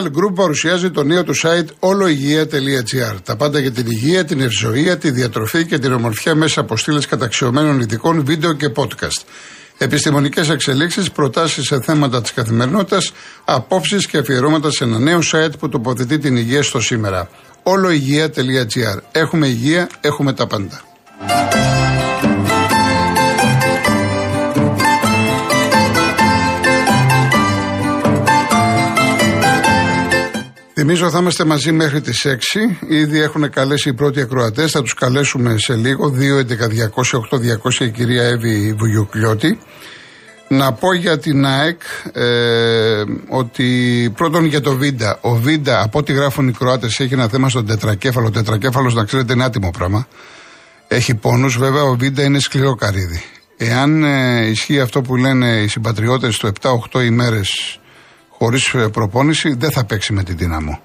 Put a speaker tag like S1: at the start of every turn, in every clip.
S1: Real Group παρουσιάζει το νέο του site oloigia.gr. Τα πάντα για την υγεία, την ευζοία, τη διατροφή και την ομορφιά μέσα από στήλες καταξιωμένων ειδικών βίντεο και podcast. Επιστημονικές εξελίξεις, προτάσεις σε θέματα της καθημερινότητας, απόψεις και αφιερώματα σε ένα νέο site που τοποθετεί την υγεία στο σήμερα. oloigia.gr. Έχουμε υγεία, έχουμε τα πάντα. Θυμίζω θα είμαστε μαζί μέχρι τις 6. Ήδη έχουν καλέσει οι πρώτοι ακροατές. Θα τους καλέσουμε σε λίγο. 2.11.200.8.200 η κυρία Εύη Βουγιουκλιώτη. Να πω για την ΑΕΚ ε, ότι πρώτον για το Βίντα. Ο Βίντα, από ό,τι γράφουν οι Κροάτες, έχει ένα θέμα στον τετρακέφαλο. Τετρακέφαλος, να ξέρετε, είναι άτιμο πράγμα. Έχει πόνους. Βέβαια, ο Βίντα είναι σκληρό καρύδι. Εάν ε, ισχύει αυτό που λένε οι συμπατριώτες το 7-8 ημέρες χωρίς ε, προπόνηση, δεν θα παίξει με την δύναμο.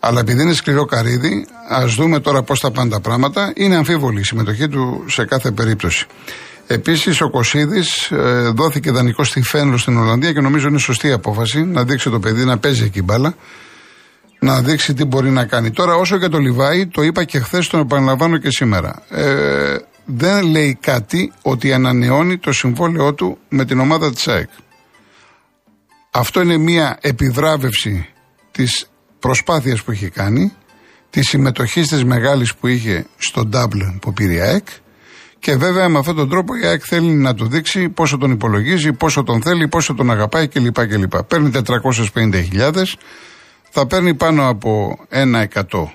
S1: Αλλά επειδή είναι σκληρό καρύδι, ας δούμε τώρα πώς θα πάνε τα πράγματα. Είναι αμφίβολη η συμμετοχή του σε κάθε περίπτωση. Επίσης, ο Κωσίδης ε, δόθηκε δανεικό στη Φένλο στην Ολλανδία και νομίζω είναι σωστή απόφαση να δείξει το παιδί να παίζει εκεί μπάλα. Να δείξει τι μπορεί να κάνει. Τώρα, όσο για το Λιβάη, το είπα και χθες, τον επαναλαμβάνω και σήμερα. Ε, δεν λέει κάτι ότι ανανεώνει το συμβόλαιό του με την ομάδα της ΑΕΚ. Αυτό είναι μια επιβράβευση της προσπάθειας που είχε κάνει, της συμμετοχής της μεγάλης που είχε στο Dublin που πήρε η ΑΕΚ και βέβαια με αυτόν τον τρόπο η ΑΕΚ θέλει να του δείξει πόσο τον υπολογίζει, πόσο τον θέλει, πόσο τον αγαπάει κλπ. κλπ. Παίρνει 450.000, θα παίρνει πάνω από ένα εκατό.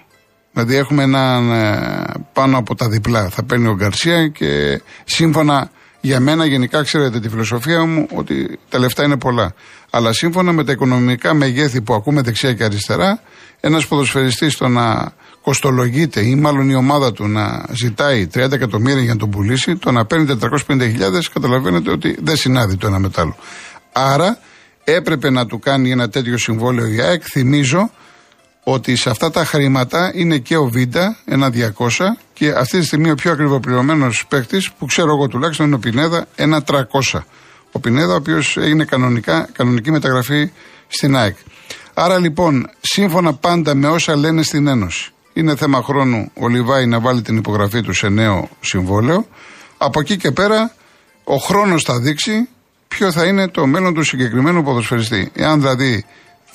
S1: Δηλαδή έχουμε ένα ε, πάνω από τα διπλά. Θα παίρνει ο Γκαρσία και σύμφωνα για μένα, γενικά, ξέρετε τη φιλοσοφία μου ότι τα λεφτά είναι πολλά. Αλλά σύμφωνα με τα οικονομικά μεγέθη που ακούμε δεξιά και αριστερά, ένας ποδοσφαιριστής το να κοστολογείται ή μάλλον η ομάδα του να ζητάει 30 εκατομμύρια για να τον πουλήσει, το να παίρνει 450.000, καταλαβαίνετε ότι δεν συνάδει το ένα με το άλλο. Άρα έπρεπε να του κάνει ένα τέτοιο συμβόλαιο η ΑΕΚ. Θυμίζω ότι σε αυτά τα χρήματα είναι και ο Βίντα, ένα 200, και αυτή τη στιγμή ο πιο ακριβοπληρωμένος παίκτης, που ξέρω εγώ τουλάχιστον, είναι ο Πινέδα, ένα 300. Ο Πινέδα, ο οποίος έγινε κανονικά, κανονική μεταγραφή στην ΑΕΚ. Άρα λοιπόν, σύμφωνα πάντα με όσα λένε στην Ένωση, είναι θέμα χρόνου ο Λιβάη να βάλει την υπογραφή του σε νέο συμβόλαιο. Από εκεί και πέρα, ο χρόνος θα δείξει ποιο θα είναι το μέλλον του συγκεκριμένου ποδοσφαιριστή. Εάν δηλαδή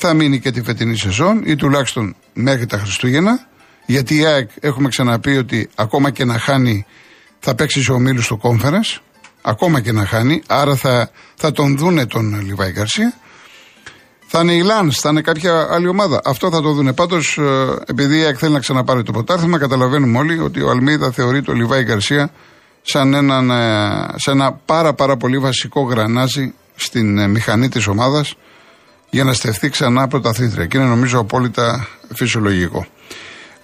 S1: θα μείνει και τη φετινή σεζόν ή τουλάχιστον μέχρι τα Χριστούγεννα. Γιατί η ΑΕΚ έχουμε ξαναπεί ότι ακόμα και να χάνει θα παίξει σε ομίλους του Conference. Ακόμα και να χάνει. Άρα θα, θα τον δούνε τον Λιβάη Γκαρσία. Θα είναι η Λάνς, θα είναι κάποια άλλη ομάδα. Αυτό θα το δούνε. Πάντως, ε, επειδή η ΑΕΚ θέλει να ξαναπάρει το πρωτάθλημα, καταλαβαίνουμε όλοι ότι ο Αλμίδα θεωρεί τον Λιβάη Γκαρσία σαν, έναν, ε, σαν ένα πάρα πάρα πολύ βασικό γρανάζι στην ε, μηχανή της ομάδας για να στεφθεί ξανά πρωταθλήτρια. Και είναι νομίζω απόλυτα φυσιολογικό.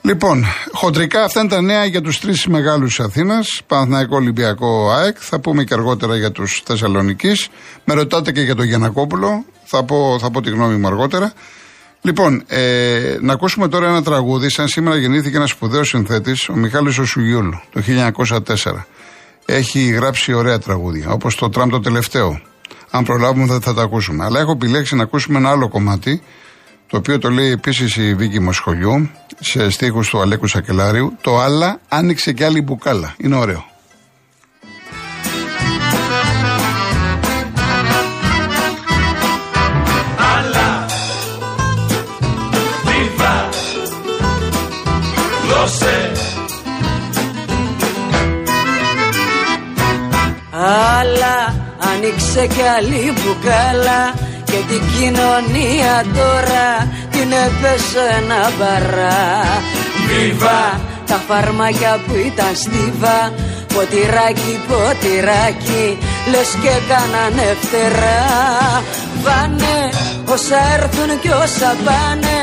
S1: Λοιπόν, χοντρικά αυτά είναι τα νέα για τους τρεις μεγάλους Αθήνας. Παναθηναϊκό Ολυμπιακό ΑΕΚ. Θα πούμε και αργότερα για τους Θεσσαλονίκης. Με ρωτάτε και για τον Γιανακόπουλο. Θα πω, θα πω τη γνώμη μου αργότερα. Λοιπόν, ε, να ακούσουμε τώρα ένα τραγούδι. Σαν σήμερα γεννήθηκε ένας σπουδαίος συνθέτης, ο Μιχάλης Οσουγιούλ, το 1904. Έχει γράψει ωραία τραγούδια, όπως το Τραμπ το τελευταίο. Αν προλάβουμε θα, θα τα ακούσουμε. Αλλά έχω επιλέξει να ακούσουμε ένα άλλο κομμάτι, το οποίο το λέει επίσης η Βίκη Μοσχολιού, σε στίχους του Αλέκου Σακελάριου. Το άλλα άνοιξε και άλλη μπουκάλα. Είναι ωραίο.
S2: Αλλά άνοιξε κι άλλη μπουκάλα και την κοινωνία τώρα την έπεσε ένα μπαρά. Βίβα τα φαρμάκια που ήταν στίβα Ποτηράκι, ποτηράκι Λες και κάνανε φτερά Βάνε όσα έρθουν και όσα πάνε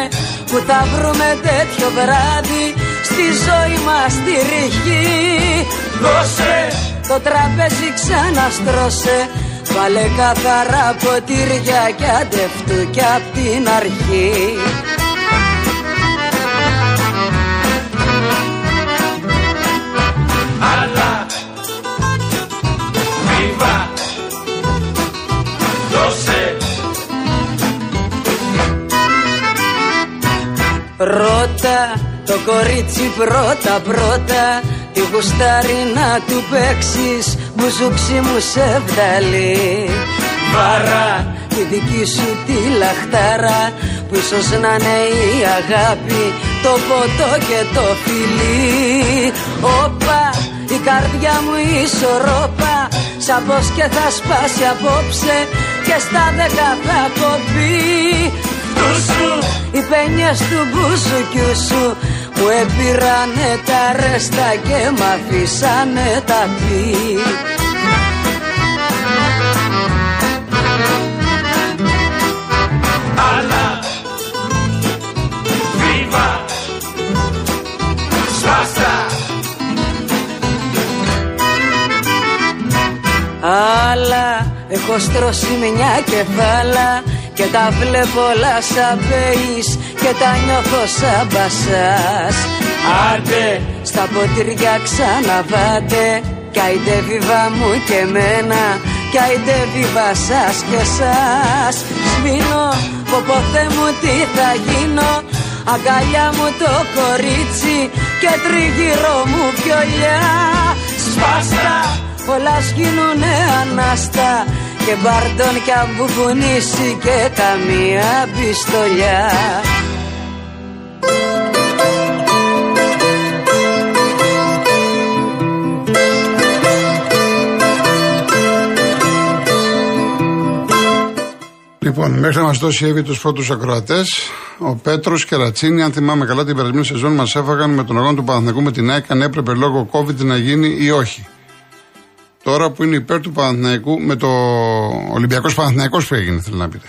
S2: Που θα βρούμε τέτοιο βράδυ Στη ζωή μας τη ρηχή. Δώσε το τραπέζι ξαναστρώσε. Βάλε καθαρά ποτήρια κι αντευτού κι απ' την αρχή. Το κορίτσι πρώτα πρώτα Τη γουστάρι να του παίξεις Μπουζούξι μου σε βγάλει. Βάρα τη δική σου τη λαχτάρα Που ίσως να είναι η αγάπη Το ποτό και το φιλί. Όπα η καρδιά μου ισορρόπα Σαν πως και θα σπάσει απόψε Και στα δέκα θα κοπεί. Τούσου οι πένιες του μπουζουκιού σου Μου έπειρανε τα ρέστα και μ' αφήσανε τα πει Αλλά έχω στρώσει μια κεφάλα και τα βλέπω όλα σαν και τα νιώθω σαν μπασάς. Άντε στα ποτήρια ξαναβάτε. Καηδεύει μου και μένα Καηδεύει βασάς και σας Σβήνω πω ποθέ μου τι θα γίνω. Αγκαλιά μου το κορίτσι και τριγύρω μου πιολιά Σπάστα όλα γίνουνε ανάστα. Και μπάρτον κι αμπουγουνίσει και καμία πιστολιά
S1: Λοιπόν, μέχρι να μας δώσει Εύη τους πρώτους ακροατές, ο Πέτρος και Ρατσίνη, αν θυμάμαι καλά, την περασμένη σεζόν μας έφαγαν με τον αγώνα του Παναθηνικού με την ΑΕΚ αν έπρεπε λόγω COVID να γίνει ή όχι. Τώρα που είναι υπέρ του Παναθηναϊκού, με το Ολυμπιακός Παναθηναϊκός που έγινε, θέλω να πείτε.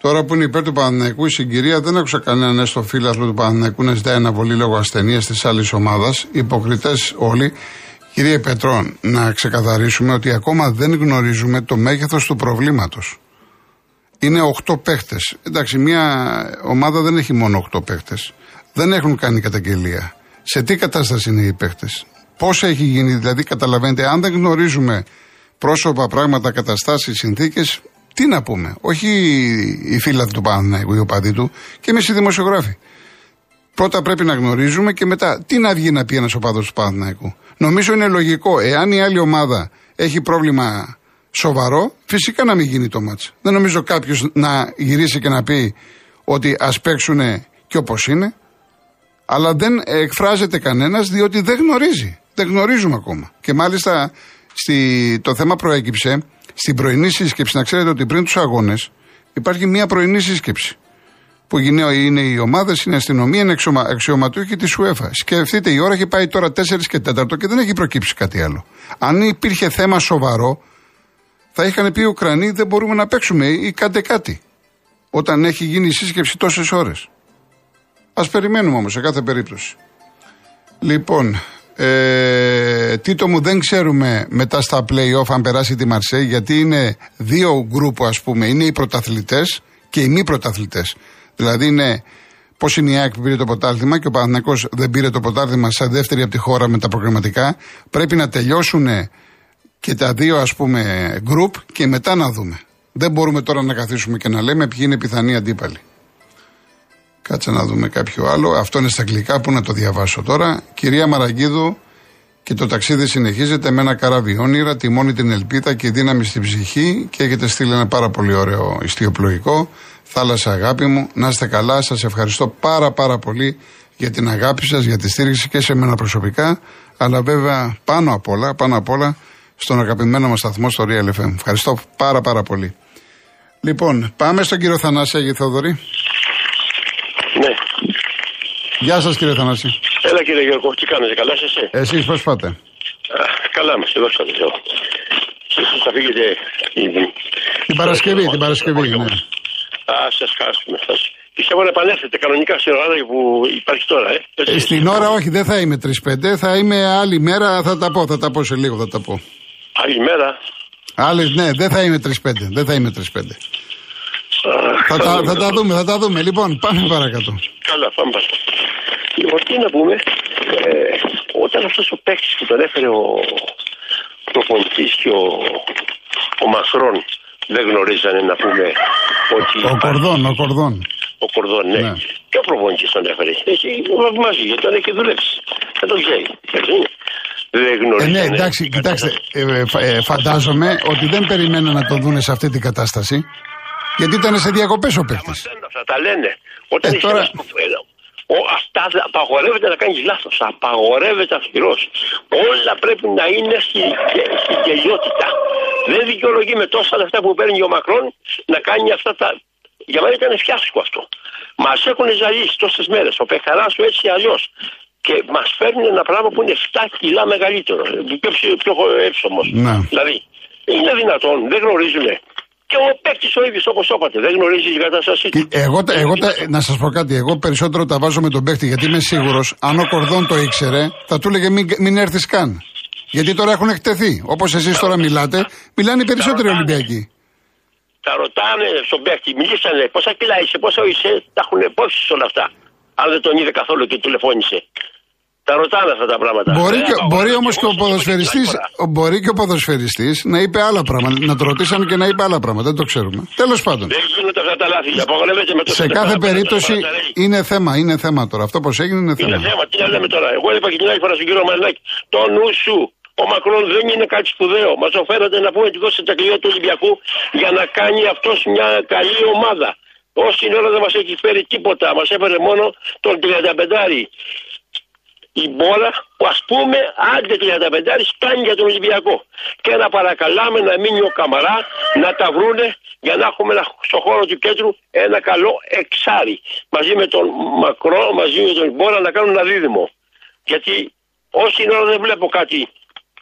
S1: Τώρα που είναι υπέρ του Παναθηναϊκού, η συγκυρία δεν άκουσα κανέναν έστω φίλαθλο του Παναθηναϊκού να ζητάει αναβολή λόγω ασθενείας της άλλης ομάδας. Υποκριτές όλοι. Κύριε Πετρών, να ξεκαθαρίσουμε ότι ακόμα δεν γνωρίζουμε το μέγεθος του προβλήματος. Είναι 8 παίχτες. Εντάξει, μια ομάδα δεν έχει μόνο 8 παίχτες. Δεν έχουν κάνει καταγγελία. Σε τι κατάσταση είναι οι παίχτες; Πώς έχει γίνει, δηλαδή, καταλαβαίνετε, αν δεν γνωρίζουμε πρόσωπα, πράγματα, καταστάσεις, συνθήκες, τι να πούμε; Όχι οι φίλοι του Παναθηναϊκού, οι οπαδοί του, και εμείς οι δημοσιογράφοι. Πρώτα πρέπει να γνωρίζουμε και μετά τι να βγει να πει ένας οπαδός του Παναθηναϊκού; Νομίζω είναι λογικό, εάν η άλλη ομάδα έχει πρόβλημα σοβαρό, φυσικά να μην γίνει το μάτς. Δεν νομίζω κάποιος να γυρίσει και να πει ότι ας παίξουν και όπως είναι. Αλλά δεν εκφράζεται κανένας διότι δεν γνωρίζει. Δεν γνωρίζουμε ακόμα. Και μάλιστα στη, το θέμα προέκυψε στην πρωινή σύσκεψη. Να ξέρετε ότι πριν τους αγώνες υπάρχει μια πρωινή σύσκεψη. Που είναι οι ομάδες, είναι η αστυνομία, είναι αξιωματούχοι της UEFA. Σκεφτείτε, η ώρα έχει πάει τώρα 4 και 4 και δεν έχει προκύψει κάτι άλλο. Αν υπήρχε θέμα σοβαρό, θα είχαν πει οι Ουκρανοί δεν μπορούμε να παίξουμε ή κάντε κάτι. Όταν έχει γίνει η σύσκεψη τόσες ώρες. Α περιμένουμε όμως σε κάθε περίπτωση. Λοιπόν, ε, Τίτο μου δεν ξέρουμε μετά στα play-off αν περάσει τη Μαρσέη γιατί είναι δύο γκρουπ ας πούμε, είναι οι πρωταθλητές και οι μη πρωταθλητές. Δηλαδή είναι πώς είναι η ΑΕΚ που πήρε το ποτάλθημα και ο Παναθηναϊκός δεν πήρε το ποτάλθημα σαν δεύτερη από τη χώρα με τα προγραμματικά. Πρέπει να τελειώσουν και τα δύο ας πούμε γκρουπ και μετά να δούμε. Δεν μπορούμε τώρα να καθίσουμε και να λέμε ποιοι είναι πιθανοί αντίπαλοι. Κάτσε να δούμε κάποιο άλλο. Αυτό είναι στα αγγλικά που να το διαβάσω τώρα. Κυρία Μαραγκίδου, και το ταξίδι συνεχίζεται με ένα καράβι όνειρα, μόνη την ελπίδα και δύναμη στην ψυχή και έχετε στείλει ένα πάρα πολύ ωραίο ιστιοπλοϊκό. Θάλασσα αγάπη μου, να είστε καλά, σας ευχαριστώ πάρα πάρα πολύ για την αγάπη σας, για τη στήριξη και σε μένα προσωπικά, αλλά βέβαια πάνω απ' όλα, πάνω απ' όλα στον αγαπημένο μας σταθμό στο Real FM. Ευχαριστώ πάρα πάρα πολύ. Λοιπόν, πάμε στον κύριο Θανάση Αγίου Θεοδωρή.
S3: Ναι.
S1: Γεια σας κύριε Θανάση.
S3: Έλα κύριε Γιώργο, τι κάνετε, καλά σα.
S1: Ε; Εσείς πώς πάτε;
S3: Α, καλά είμαστε, εδώ σας λέω. θα φύγετε
S1: την Παρασκευή, την Παρασκευή, ναι.
S3: Α, σας χάσουμε. Σας... Πιστεύω να επανέλθετε κανονικά στην ώρα που υπάρχει τώρα, ε.
S1: ε στην ώρα όχι, δεν θα είμαι 3-5, θα είμαι άλλη μέρα, θα τα πω, θα τα πω σε λίγο, θα τα πω.
S3: Άλλη μέρα.
S1: Άλλη, ναι, δεν θα είμαι 3-5, δεν θα είμαι 3-5 θα, τα, θα τα δούμε, θα τα δούμε. Λοιπόν, πάμε παρακάτω.
S3: Καλά, πάμε παρακάτω. Λοιπόν, τι να πούμε, ε, όταν αυτός ο παίκτης που τον έφερε ο προπονητής και ο, ο Μαχρόν δεν γνωρίζανε να πούμε ότι.
S1: Ο Κορδόν, ο Κορδόν.
S3: Ο Κορδόν, ναι.
S1: Ναι.
S3: Και ο προπονητής τον έφερε. Έχει μαζί, γιατί τον έχει δουλέψει. Δεν το ξέρει. Έτσι είναι. Δεν
S1: Ε,
S3: γνωρίζει.
S1: ναι, εντάξει, κοιτάξτε, ε, ε, φα- ε, φαντάζομαι ότι δεν περιμέναν να τον δούνε σε αυτή την κατάσταση. Γιατί ήταν σε διακοπές ο παίχτης.
S3: Μαθαίνουν αυτά, τα λένε. Όταν
S1: Ε,
S3: είσαι
S1: τώρα-
S3: ένας κουφέ- ο, αυτά δεν- απαγορεύεται να κάνεις λάθος. Απαγορεύεται αυστηρός. Όλα πρέπει να είναι στη- στην τελειότητα. Δεν δικαιολογεί με τόσα λεφτά που παίρνει ο Μακρόν να κάνει αυτά τα. Για μένα ήταν φιάσκο αυτό. Μας έχουν ζαλίσει τόσες μέρες. Ο Πεχαράς του έτσι αλλιώς. Και μας παίρνουν ένα πράγμα που είναι 7 κιλά μεγαλύτερο. Πιο, ψη- πιο εύσωμο.
S1: Ναι.
S3: Δηλαδή, είναι δυνατόν, δεν γνωρίζουμε. Και ο παίκτης ο ίδιος όπως το είπατε, δεν γνωρίζεις την κατάστασή του.
S1: Και Εγώ, τα- εγώ τα- να σας πω κάτι, εγώ περισσότερο τα βάζω με τον παίχτη γιατί είμαι σίγουρος, αν ο Κορδόν το ήξερε, θα του έλεγε μην, μην έρθεις καν. Γιατί τώρα έχουν εκτεθεί. Όπως εσείς τώρα μιλάτε, μιλάνε οι περισσότεροι Ολυμπιακοί.
S3: Τα ρωτάνε στον παίκτη, μιλήσανε πόσα κιλά είσαι, πόσο είσαι, τα έχουν υπόψη όλα αυτά. Αν δεν τον είδε καθόλου και τηλεφώνησε. Τα ρωτάνε αυτά τα πράγματα.
S1: Μπορεί,
S3: Δεν
S1: και,
S3: απαγορεύεται
S1: μπορεί όμως και ο
S3: εγώ,
S1: ποδοσφαιριστής,
S3: την άλλη φορά.
S1: μπορεί και ο ποδοσφαιριστής να είπε άλλα πράγματα. Να το ρωτήσαν και να είπε άλλα πράγματα. Δεν το ξέρουμε. Τέλος πάντων.
S3: Δεν γίνονται αυτά τα λάθη. Απαγορεύεται με το
S1: Σε κάθε περίπτωση είναι θέμα, είναι θέμα τώρα. Αυτό πώ έγινε είναι
S3: Είναι
S1: θέμα.
S3: θέμα, τι να λέμε τώρα. Εγώ είπα και την άλλη φορά στον κύριο Μαρινάκη, το νου σου. Ο Μακρόν δεν είναι κάτι σπουδαίο. Μας οφέρονται να πούμε ότι δώσε τα κλειδιά του Ολυμπιακού για να κάνει αυτός μια καλή ομάδα. Όση ώρα δεν μας έχει φέρει τίποτα. Μας έφερε μόνο τον 35 η μπόρα που ας πούμε άντε 35 φτάνει για τον Ολυμπιακό. Και να παρακαλάμε να μείνει ο Καμαρά να τα βρούνε για να έχουμε ένα- στο χώρο του κέντρου ένα καλό εξάρι. Μαζί με τον Μακρό, μαζί με τον Μπόρα να κάνουν ένα δίδυμο. Γιατί όση ώρα δεν βλέπω κάτι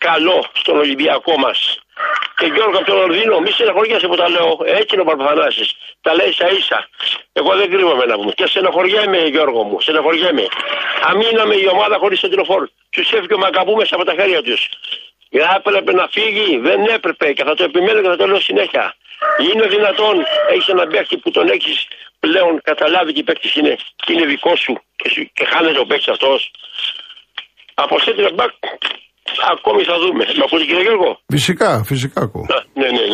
S3: καλό στον Ολυμπιακό μας. Και Γιώργο από το Λονδίνο, μη στεναχωριέσαι που τα λέω. Έτσι είναι ο Παπαθανάσης. Τα λέει ίσα ίσα. Εγώ δεν κρύβομαι να πούμε. Και στεναχωριέμαι, Γιώργο μου. Στεναχωριέμαι. Αμήναμε η ομάδα χωρίς σεντροφόρ. Τους έφυγε ο Μακαμπού μέσα από τα χέρια τους. Έπρεπε να φύγει, δεν έπρεπε και θα το επιμένω και θα το λέω συνέχεια. Είναι δυνατόν, έχεις έναν παίκτη που τον έχεις πλέον καταλάβει τι παίκτης είναι και είναι δικός σου και, σου, και χάνεται ο παίκτης αυτός. Από center back ακόμη θα δούμε. Με ακούτε κύριε Γιώργο;
S1: Φυσικά, φυσικά ακούω.
S3: Α, Ναι, ναι.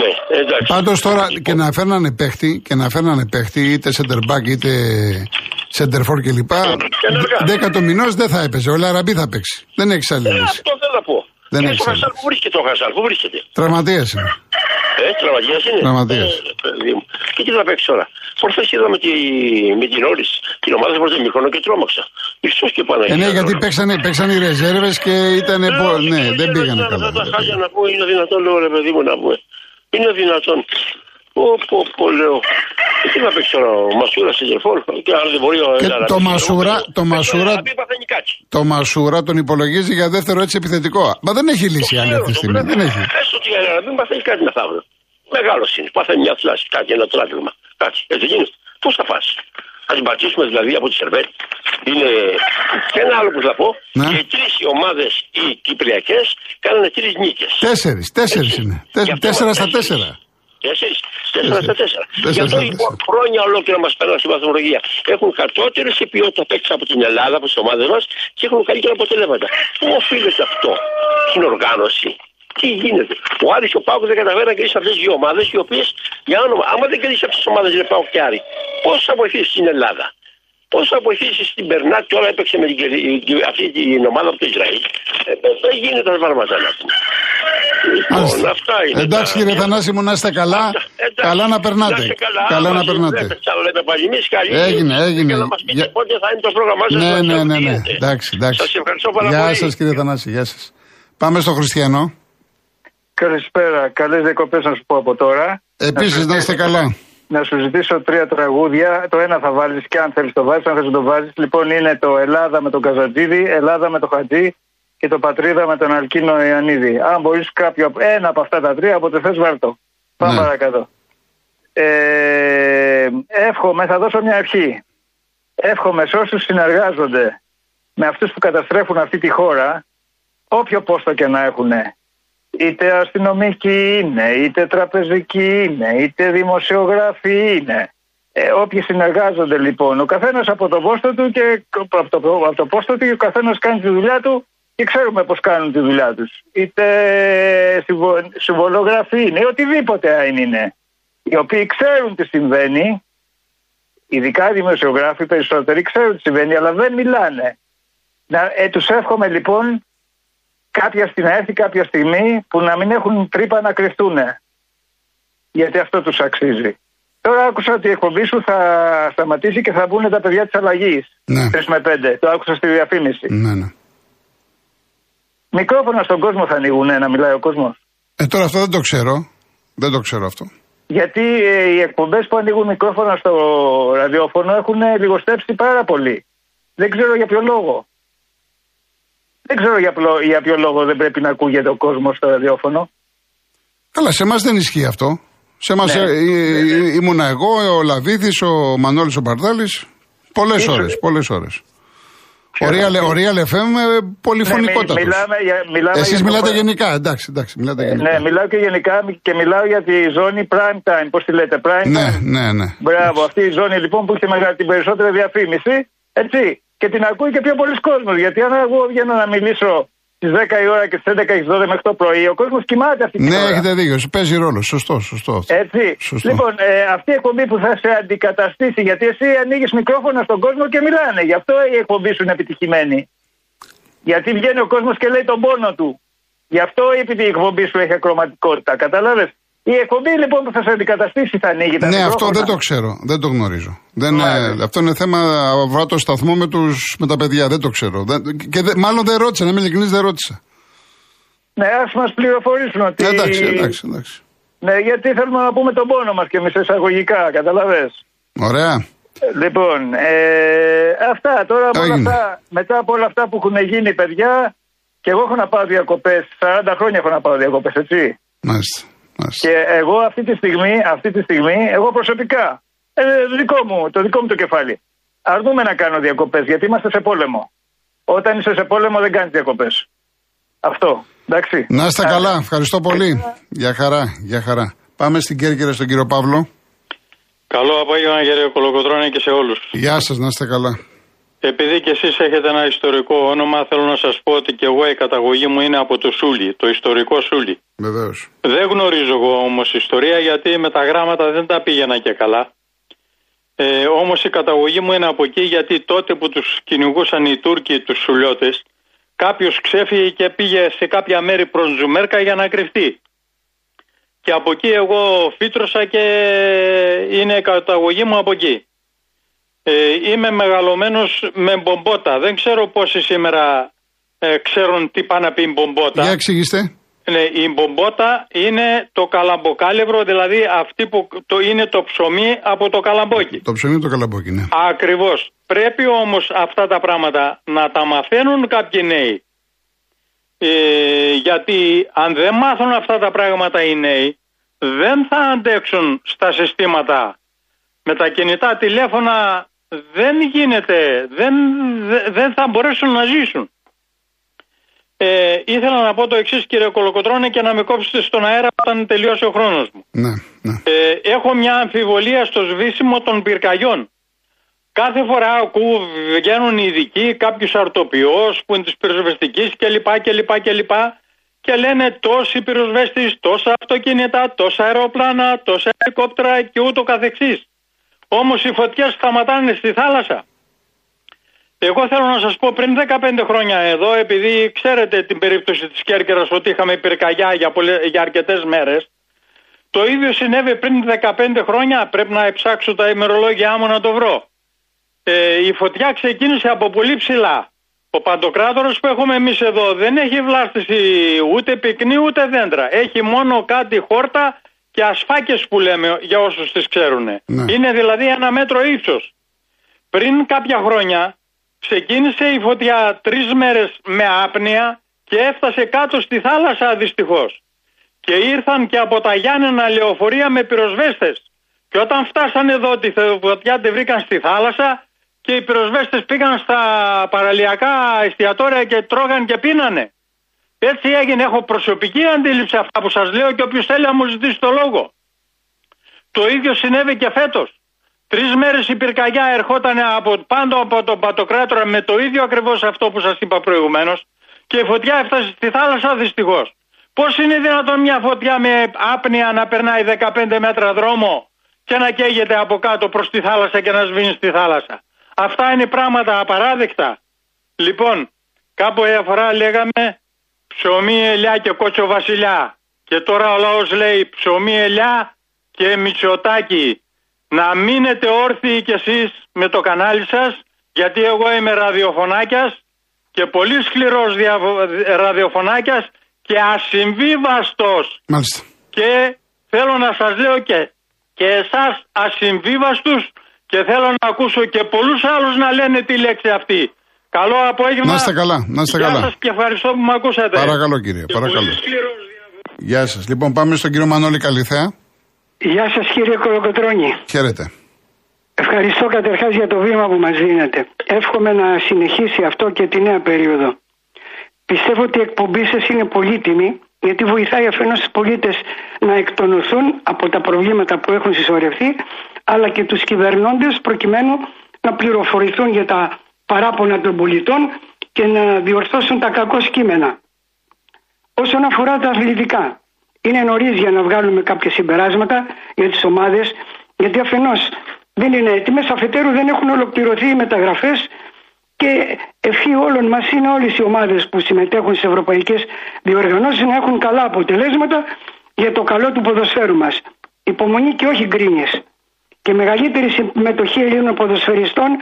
S3: Ναι, εντάξει.
S1: Πάντως τώρα και να φέρνανε παίχτη, και να φέρνανε παίχτη είτε center back είτε center for κλπ.
S3: ενεργά.
S1: Δέκατο μηνός δεν θα έπαιζε. Ο Λαραμπή θα παίξει. Δεν έχει άλλη
S3: Ε,
S1: λύση.
S3: αυτό θέλω να πω.
S1: Δεν
S3: και
S1: έχεις
S3: στο
S1: άλλη
S3: Χασάλ, πού βρίσκεται ο Χασάλ, πού βρίσκεται;
S1: Τραυματίας είναι.
S3: Ε, τραυματίας είναι.
S1: Τραυματίας.
S3: Ε, παιδί μου. Και τι θα παίξει τώρα; Προχθές είδαμε τη, με την Όρη την ομάδα του Πρωτομικρόνο και τρόμαξα. Ιστό και πάνω.
S1: Ε, ναι, γιατί παίξανε, παίξανε οι ρεζέρβες και ήταν.
S3: Ε,
S1: πο-
S3: όχι,
S1: Ναι,
S3: και
S1: δεν
S3: ξέρω,
S1: πήγανε
S3: ήταν
S1: καλά.
S3: Αυτά τα
S1: δεν
S3: χάλια
S1: πήγανε.
S3: να πω, είναι δυνατόν, λέω ρε παιδί μου να πούμε. Είναι δυνατόν. Πω, πω, πω, λέω. Ε, Τι θα παίξει τώρα ο Μασούρα στην Τζερφόρ. Και αν δεν μπορεί ο
S1: Και
S3: Ελάρα.
S1: το Μασούρα- το Μασούρα-
S3: Να πει παθαίνει κάτι.
S1: Το Μασούρα τον υπολογίζει για δεύτερο έτσι επιθετικό. Μα δεν έχει λύση άλλη αυτή τη στιγμή. Δεν έχει.
S3: Έστω ότι να μην παθαίνει κάτι μεθαύριο. Μεγάλο είναι. Πάθανε μια θλάση, κάτι, ένα τράβηγμα. Κάτι. Έτσι δεν γίνεται. Πώς θα πα. Θα την πατήσουμε δηλαδή από τη Σερβέτ. Είναι. Και ένα άλλο που θα πω.
S1: Ναι.
S3: Και τρεις ομάδες οι Κυπριακές κάνανε τρεις νίκες.
S1: Τέσσερις, τέσσερις είναι. Τε-
S3: Γι' αυτό
S1: Τέσσερα στα
S3: τέσσερις.
S1: τέσσερα.
S3: Τέσσερις. Τέσσερα στα τέσσερα.
S1: Τέσσερα
S3: Γι' αυτό
S1: στα
S3: λοιπόν
S1: τέσσερα.
S3: χρόνια ολόκληρα μας περνάνε στην βαθμολογία. Έχουν κατώτερη σε ποιότητα παίξει από την Ελλάδα, από τις ομάδες μας και έχουν καλύτερα αποτελέσματα. Πού οφείλεται αυτό; Στην οργάνωση. Τι γίνεται. Ο Άρης και ο Πάουκ δεν καταφέραν να κερδίσει αυτές τις δύο ομάδες, οι οποίες για όνομα, άμα δεν κερδίσει αυτές τις ομάδες, είναι Πάουκ και Άρη, πώ θα βοηθήσει την Ελλάδα. Πώ θα βοηθήσει την Μπερνάτ, τώρα έπαιξε με την, κερδι- αυτή την ομάδα από το Ισραήλ. Ε, δεν δεν γίνεται τα πράγματα να πούμε. Λοιπόν,
S1: Μάλιστα.
S3: αυτά είναι.
S1: Εντάξει
S3: τα-
S1: κύριε Θανάση μου να είστε καλά.
S3: Εντάξει.
S1: Καλά να περνάτε.
S3: είστε καλά,
S1: Καλά να
S3: Άμα
S1: περνάτε.
S3: δεν θα λέμε πάλι εμείς, καλή.
S1: Έγινε, έγινε.
S3: Και να μας πείτε
S1: Για-
S3: πότε θα είναι το πρόγραμμά σας.
S1: Ναι,
S3: να
S1: ναι,
S3: ξέρουμε
S1: ναι,
S3: τι
S1: ναι.
S3: γίνεται.
S1: Εντάξει, εντάξει.
S3: Σας ευχαριστώ πάρα
S1: Γεια
S3: πολύ.
S1: σας κύριε Θανάση, γεια σας. Πάμε στο Χριστιανό.
S4: Καλησπέρα. Καλές διακοπές να σου πω από τώρα.
S1: Επίσης να είστε καλά.
S4: Να σου ζητήσω τρία τραγούδια. Το ένα θα βάλεις και αν θέλεις το βάζεις, αν θες να το βάζεις. Λοιπόν είναι το Ελλάδα με τον Καζατζίδη, Ελλάδα με τον Χατζή και το Πατρίδα με τον Αλκίνο Ιωαννίδη. Αν μπορείς κάποιο, από- ένα από αυτά τα τρία, από το θες βάλ' το. Πάμε
S1: Ναι.
S4: παρακάτω. Ε, εύχομαι, θα δώσω μια ευχή. Εύχομαι σε όσους συνεργάζονται με αυτούς που καταστρέφουν αυτή τη χώρα, όποιο πόστο και να έχουν, είτε αστυνομικοί είναι, είτε τραπεζικοί είναι, είτε δημοσιογράφοι είναι. Ε, όποιοι συνεργάζονται λοιπόν, ο καθένας από το πόστο του και από το, από το πόστο του και ο καθένας κάνει τη δουλειά του και ξέρουμε πώς κάνουν τη δουλειά τους. Είτε συμβο- συμβολογραφοί είναι, οτιδήποτε αν είναι. Οι οποίοι ξέρουν τι συμβαίνει Ειδικά οι δημοσιογράφοι περισσότεροι ξέρουν τι συμβαίνει, αλλά δεν μιλάνε. Να, ε, τους εύχομαι λοιπόν κάποια στιγμή, να έρθει κάποια στιγμή που να μην έχουν τρύπα να κρυφτούν. Γιατί αυτό τους αξίζει. Τώρα άκουσα ότι η εκπομπή σου θα σταματήσει και θα μπουν τα παιδιά της αλλαγής.
S1: Ναι.
S4: 3 με 5. Το άκουσα στη διαφήμιση.
S1: Ναι, ναι.
S4: Μικρόφωνα στον κόσμο θα ανοίγουν να μιλάει ο κόσμος;
S1: Ε, τώρα αυτό δεν το ξέρω. Δεν το ξέρω αυτό.
S4: Γιατί ε, οι εκπομπές που ανοίγουν μικρόφωνα στο ραδιόφωνο έχουν λιγοστέψει πάρα πολύ. Δεν ξέρω για ποιο λόγο. Δεν ξέρω για, ποιο, για ποιο λόγο δεν πρέπει να ακούγεται ο κόσμος στο ραδιόφωνο.
S1: Καλά, σε εμάς δεν ισχύει αυτό. Σε εμάς
S4: Ναι.
S1: ήμουνα εγώ, ο Λαβίδης, ο Μανώλης ο Μπαρδάλης. Πολλές
S4: Ίσως.
S1: ώρες, πολλές ώρες. Ο Real, ο Real FM ε, πολυφωνικότατος.
S4: Ναι, μι- μιλάμε για- μιλάμε
S1: Εσείς
S4: για το-
S1: μιλάτε γενικά, εντάξει, εντάξει, μιλάτε γενικά.
S4: Ναι, μιλάω και γενικά και μιλάω για τη ζώνη prime time. Πώς τη λέτε, prime
S1: ναι,
S4: time.
S1: ναι, ναι.
S4: Μπράβο, αυτή η ζώνη λοιπόν που έχει μεγάλη, την περισσότερη διαφήμιση, έτσι. Και την ακούει και πιο πολλοί κόσμο. Γιατί αν εγώ βγαίνω να μιλήσω στις 10 η ώρα και στις 11 και 12 μέχρι το πρωί, ο κόσμος κοιμάται αυτή τη
S1: Ναι,
S4: ώρα.
S1: έχετε δίκιο. Παίζει ρόλο. Σωστό, σωστό. αυτό.
S4: Έτσι.
S1: Σωστό.
S4: Λοιπόν, ε, αυτή η εκπομπή που θα σε αντικαταστήσει, γιατί εσύ ανοίγεις μικρόφωνα στον κόσμο και μιλάνε. Γι' αυτό η εκπομπή σου είναι επιτυχημένη. Γιατί βγαίνει ο κόσμος και λέει τον πόνο του. Γι' αυτό η εκπομπή σου έχει ακροματικότητα. Κατάλαβε. Η εκπομπή λοιπόν που θα σε αντικαταστήσει θα ανοίγει τα
S1: Ναι, αυτό
S4: μικρόφωνα.
S1: δεν το ξέρω. Δεν το γνωρίζω. Δεν,
S4: Μάλιστα.
S1: ε, αυτό είναι θέμα αφορά το σταθμό με, τους, με τα παιδιά. Δεν το ξέρω. Δεν, και δε- μάλλον δεν ρώτησα. Να είμαι ειλικρινής, δεν ρώτησα.
S4: Ναι, ας μας πληροφορήσουν ότι.
S1: Ε, εντάξει, εντάξει, εντάξει.
S4: Ναι, γιατί θέλουμε να πούμε τον πόνο μας και εμείς εισαγωγικά, καταλαβέ.
S1: Ωραία.
S4: Λοιπόν, ε, αυτά τώρα από όλα
S1: Έγινε.
S4: αυτά, μετά από όλα αυτά που έχουν γίνει, παιδιά, και εγώ έχω να πάω διακοπές. 40 χρόνια έχω να πάω διακοπές, έτσι.
S1: Μάλιστα. Μάλιστα.
S4: Και εγώ αυτή τη στιγμή, αυτή τη στιγμή, εγώ προσωπικά, ε, δικό μου, το δικό μου το κεφάλι, αρνούμε να κάνω διακοπές, γιατί είμαστε σε πόλεμο. Όταν είσαι σε πόλεμο δεν κάνεις διακοπές. Αυτό. Εντάξει.
S1: Να είστε
S4: Άντε.
S1: καλά. Ευχαριστώ πολύ. Για χαρά, για χαρά. Πάμε στην Κέρκυρα στον κύριο Παύλο.
S5: Καλό απόγευμα κύριε Κολοκοτρώνη και σε όλους.
S1: Γεια σας, να είστε καλά.
S5: Επειδή και εσείς έχετε ένα ιστορικό όνομα, θέλω να σας πω ότι και εγώ η καταγωγή μου είναι από το Σούλι, το ιστορικό Σούλι.
S1: Βεβαίως.
S5: Δεν γνωρίζω εγώ όμως ιστορία γιατί με τα γράμματα δεν τα πήγαινα και καλά. Ε, όμως η καταγωγή μου είναι από εκεί γιατί τότε που τους κυνηγούσαν οι Τούρκοι τους Σουλιώτες κάποιος ξέφυγε και πήγε σε κάποια μέρη προς Ζουμέρκα για να κρυφτεί. Και από εκεί εγώ φύτρωσα και είναι η καταγωγή μου από εκεί. Ε, είμαι μεγαλωμένος με μπομπότα. Δεν ξέρω πόσοι σήμερα ε, ξέρουν τι πάνε να πει μπομπότα.
S1: Για εξηγήστε.
S5: Ναι, η μπομπότα είναι το καλαμποκάλευρο, δηλαδή αυτή που το είναι το ψωμί από το καλαμπόκι.
S1: Το ψωμί το καλαμπόκι, ναι.
S5: Ακριβώς. Πρέπει όμως αυτά τα πράγματα να τα μαθαίνουν κάποιοι νέοι. Ε, γιατί αν δεν μάθουν αυτά τα πράγματα οι νέοι, δεν θα αντέξουν στα συστήματα. Με τα κινητά τηλέφωνα δεν γίνεται, δεν, δε- δεν θα μπορέσουν να ζήσουν. Ε, ήθελα να πω το εξής κύριε Κολοκοτρώνη και να με κόψετε στον αέρα όταν τελειώσει ο χρόνος μου.
S1: Ναι, ναι.
S5: Ε, έχω μια αμφιβολία στο σβήσιμο των πυρκαγιών. Κάθε φορά ακούω βγαίνουν οι ειδικοί, κάποιος αρτοποιός που είναι της πυροσβεστικής κλπ. κλπ, κλπ. Και λένε τόσοι πυροσβέστες, τόσα αυτοκίνητα, τόσα αεροπλάνα, τόσα ελικόπτερα και ούτω καθεξής. Όμως οι φωτιές σταματάνε στη θάλασσα. Εγώ θέλω να σας πω πριν 15 χρόνια εδώ, επειδή ξέρετε την περίπτωση της Κέρκυρας ότι είχαμε πυρκαγιά για, πολλε, για αρκετές μέρες, το ίδιο συνέβη πριν 15 χρόνια, πρέπει να ψάξω τα ημερολόγια μου να το βρω. Ε, η φωτιά ξεκίνησε από πολύ ψηλά. Ο παντοκράτορος που έχουμε εμείς εδώ δεν έχει βλάστηση ούτε πυκνή ούτε δέντρα. Έχει μόνο κάτι χόρτα και ασφάκες που λέμε για όσους τις ξέρουν.
S1: Ναι.
S5: Είναι δηλαδή ένα μέτρο ύψος. Πριν κάποια χρόνια ξεκίνησε η φωτιά τρεις μέρες με άπνοια και έφτασε κάτω στη θάλασσα δυστυχώς. Και ήρθαν και από τα Γιάννενα λεωφορεία με πυροσβέστες. Και όταν φτάσανε εδώ τη φωτιά τη βρήκαν στη θάλασσα και οι πυροσβέστες πήγαν στα παραλιακά εστιατόρια και τρώγαν και πίνανε. Έτσι έγινε, έχω προσωπική αντίληψη αυτά που σας λέω και όποιος θέλει να μου ζητήσει το λόγο. Το ίδιο συνέβη και φέτος. Τρεις μέρες η πυρκαγιά ερχόταν από πάνω από τον Πατοκράτορα με το ίδιο ακριβώς αυτό που σας είπα προηγουμένως και η φωτιά έφτασε στη θάλασσα δυστυχώς. Πώς είναι δυνατόν μια φωτιά με άπνοια να περνάει 15 μέτρα δρόμο και να καίγεται από κάτω προς τη θάλασσα και να σβήνει στη θάλασσα; Αυτά είναι πράγματα απαράδεκτα. Λοιπόν, κάπου φορά λέγαμε ψωμί ελιά και κότσο βασιλιά. Και τώρα ο λαός λέει ψωμί ελιά και μυτσοτάκι. Να μείνετε όρθιοι κι εσείς με το κανάλι σας, γιατί εγώ είμαι ραδιοφωνάκιας και πολύ σκληρός δια... ραδιοφωνάκιας και ασυμβίβαστος.
S1: Μάλιστα.
S5: Και θέλω να σας λέω και, και εσάς ασυμβίβαστους και θέλω να ακούσω και πολλούς άλλους να λένε τη λέξη αυτή. Καλό απόγευμα.
S1: Να είστε καλά. Να είστε
S5: Γεια
S1: καλά.
S5: σας και ευχαριστώ που με ακούσατε.
S1: Παρακαλώ κύριε.
S5: Και
S1: Παρακαλώ.
S5: πολύ σκληρός δια-
S1: Γεια σας. Λοιπόν πάμε στον κύριο Μανώλη Καλυθέα.
S6: Γεια σας κύριε Κολοκοτρώνη.
S1: Χαίρετε.
S6: Ευχαριστώ καταρχάς για το βήμα που μας δίνετε. Εύχομαι να συνεχίσει αυτό και τη νέα περίοδο. Πιστεύω ότι η εκπομπή σας είναι πολύτιμη γιατί βοηθάει αφενός τους πολίτες να εκτονωθούν από τα προβλήματα που έχουν συσσωρευτεί αλλά και τους κυβερνώντες προκειμένου να πληροφορηθούν για τα παράπονα των πολιτών και να διορθώσουν τα κακό κείμενα. Όσον αφορά τα αθλητικά, είναι νωρίς για να βγάλουμε κάποια συμπεράσματα για τις ομάδες, γιατί αφενός δεν είναι έτοιμες, αφετέρου δεν έχουν ολοκληρωθεί οι μεταγραφές και ευχή όλων μας είναι όλες οι ομάδες που συμμετέχουν στις ευρωπαϊκές διοργανώσεις να έχουν καλά αποτελέσματα για το καλό του ποδοσφαίρου μας. Υπομονή και όχι γκρίνιες. Και μεγαλύτερη συμμετοχή Ελλήνων ποδοσφαιριστών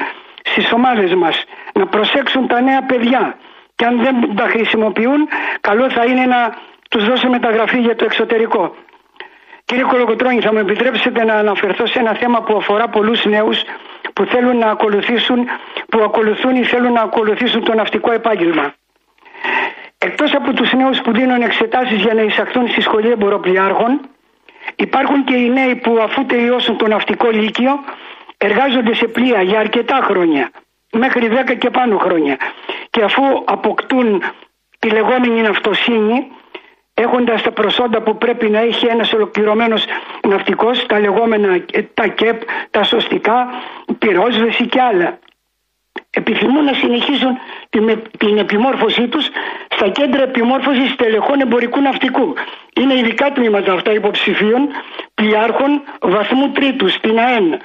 S6: στις ομάδες μας. Να προσέξουν τα νέα παιδιά. Και αν δεν τα χρησιμοποιούν, καλό θα είναι να τους δώσουν μεταγραφή για το εξωτερικό. Κύριε Κολοκοτρώνη, θα μου επιτρέψετε να αναφερθώ σε ένα θέμα που αφορά πολλούς νέους που θέλουν να ακολουθήσουν, που ακολουθούν ή θέλουν να ακολουθήσουν το ναυτικό επάγγελμα. Εκτός από τους νέους που δίνουν εξετάσεις για να εισαχθούν στη σχολή εμποροπλιάρχων, υπάρχουν και οι νέοι που αφού τελειώσουν το ναυτικό λύκειο εργάζονται σε πλοία για αρκετά χρόνια, μέχρι 10 και πάνω χρόνια. Και αφού αποκτούν τη λεγόμενη ναυτοσύνη, έχοντας τα προσόντα που πρέπει να έχει ένας ολοκληρωμένος ναυτικός, τα λεγόμενα ε, τα ΚΕΠ, τα σωστικά, πυρόσβεση και άλλα. Επιθυμούν να συνεχίσουν την, την επιμόρφωσή τους στα κέντρα επιμόρφωσης τελεχών εμπορικού ναυτικού. Είναι ειδικά τμήματα αυτά υποψηφίων πλοιάρχων βαθμού τρίτου στην ΑΕΝ.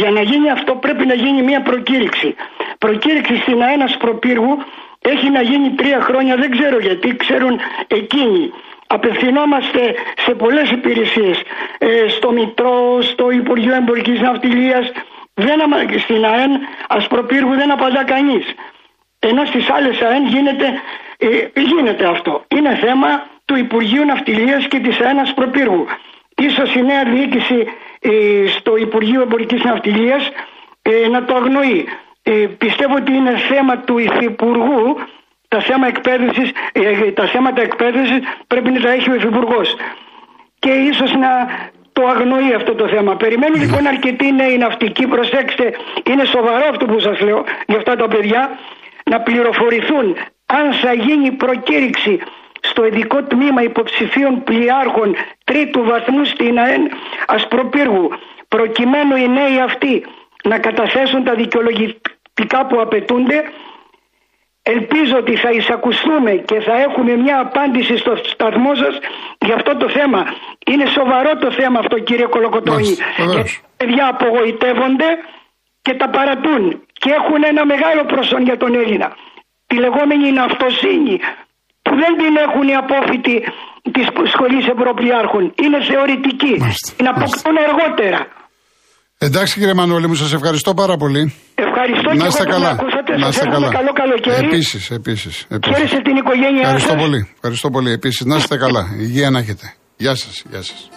S6: Για να γίνει αυτό πρέπει να γίνει μια προκήρυξη. Προκήρυξη στην ΑΕΝ Ασπροπύργου έχει να γίνει τρία χρόνια, δεν ξέρω γιατί, ξέρουν εκείνοι. Απευθυνόμαστε σε πολλές υπηρεσίες, ε, στο Μητρό, στο Υπουργείο Εμπορικής Ναυτιλίας, δεν, αμα- στην ΑΕΝ Ασπροπύργου δεν απαντά κανείς. Ενώ στις άλλες ΑΕΝ γίνεται, ε, γίνεται αυτό. Είναι θέμα του Υπουργείου Ναυτιλίας και της ΑΕΝ Ασπροπύργου. Ίσως η νέα διοίκηση ε, στο Υπουργείο Εμπορικής Ναυτιλίας ε, να το αγνοεί. Ε, πιστεύω ότι είναι θέμα του Υφυπουργού τα, θέμα εκπαίδευσης, ε, τα θέματα εκπαίδευσης πρέπει να τα έχει ο Υφυπουργός και ίσως να το αγνοεί αυτό το θέμα. Περιμένουν λοιπόν αρκετοί νέοι ναυτικοί, προσέξτε, είναι σοβαρό αυτό που σας λέω για αυτά τα παιδιά, να πληροφορηθούν αν θα γίνει προκήρυξη στο ειδικό τμήμα υποψηφίων πλοιάρχων τρίτου βαθμού στην ΑΕΝ Ασπροπύργου προκειμένου οι νέοι αυτοί να καταθέσουν τα δικαιολογητικά που απαιτούνται Ελπίζω ότι θα εισακουστούμε και θα έχουμε μια απάντηση στο σταθμό σας για αυτό το θέμα. Είναι σοβαρό το θέμα αυτό κύριε Κολοκοτρώνη.
S1: Μάλιστα, βεβαίως.
S6: Και τα παιδιά απογοητεύονται και τα παρατούν και έχουν ένα μεγάλο προσόν για τον Έλληνα. Τη λεγόμενη ναυτοσύνη που δεν την έχουν οι απόφοιτοι της σχολής Ευρωπλιάρχων. Είναι θεωρητική.
S1: Μάλιστα,
S6: Την αποκτούν αργότερα.
S1: Εντάξει κύριε Μανώλη μου, σας ευχαριστώ πάρα πολύ.
S6: Ευχαριστώ
S1: Να
S6: και
S1: είστε
S6: εγώ που με
S1: καλά.
S6: ακούσατε.
S1: Να
S6: Σας
S1: είστε
S6: εύχομαι
S1: καλά.
S6: καλό καλοκαίρι.
S1: Επίσης, επίσης. επίσης.
S6: Χαίρεστε την οικογένειά
S1: Ευχαριστώ
S6: σας.
S1: πολύ. Ευχαριστώ πολύ. Επίσης, να είστε καλά. Υγεία να έχετε. Γεια σας. Γεια σας.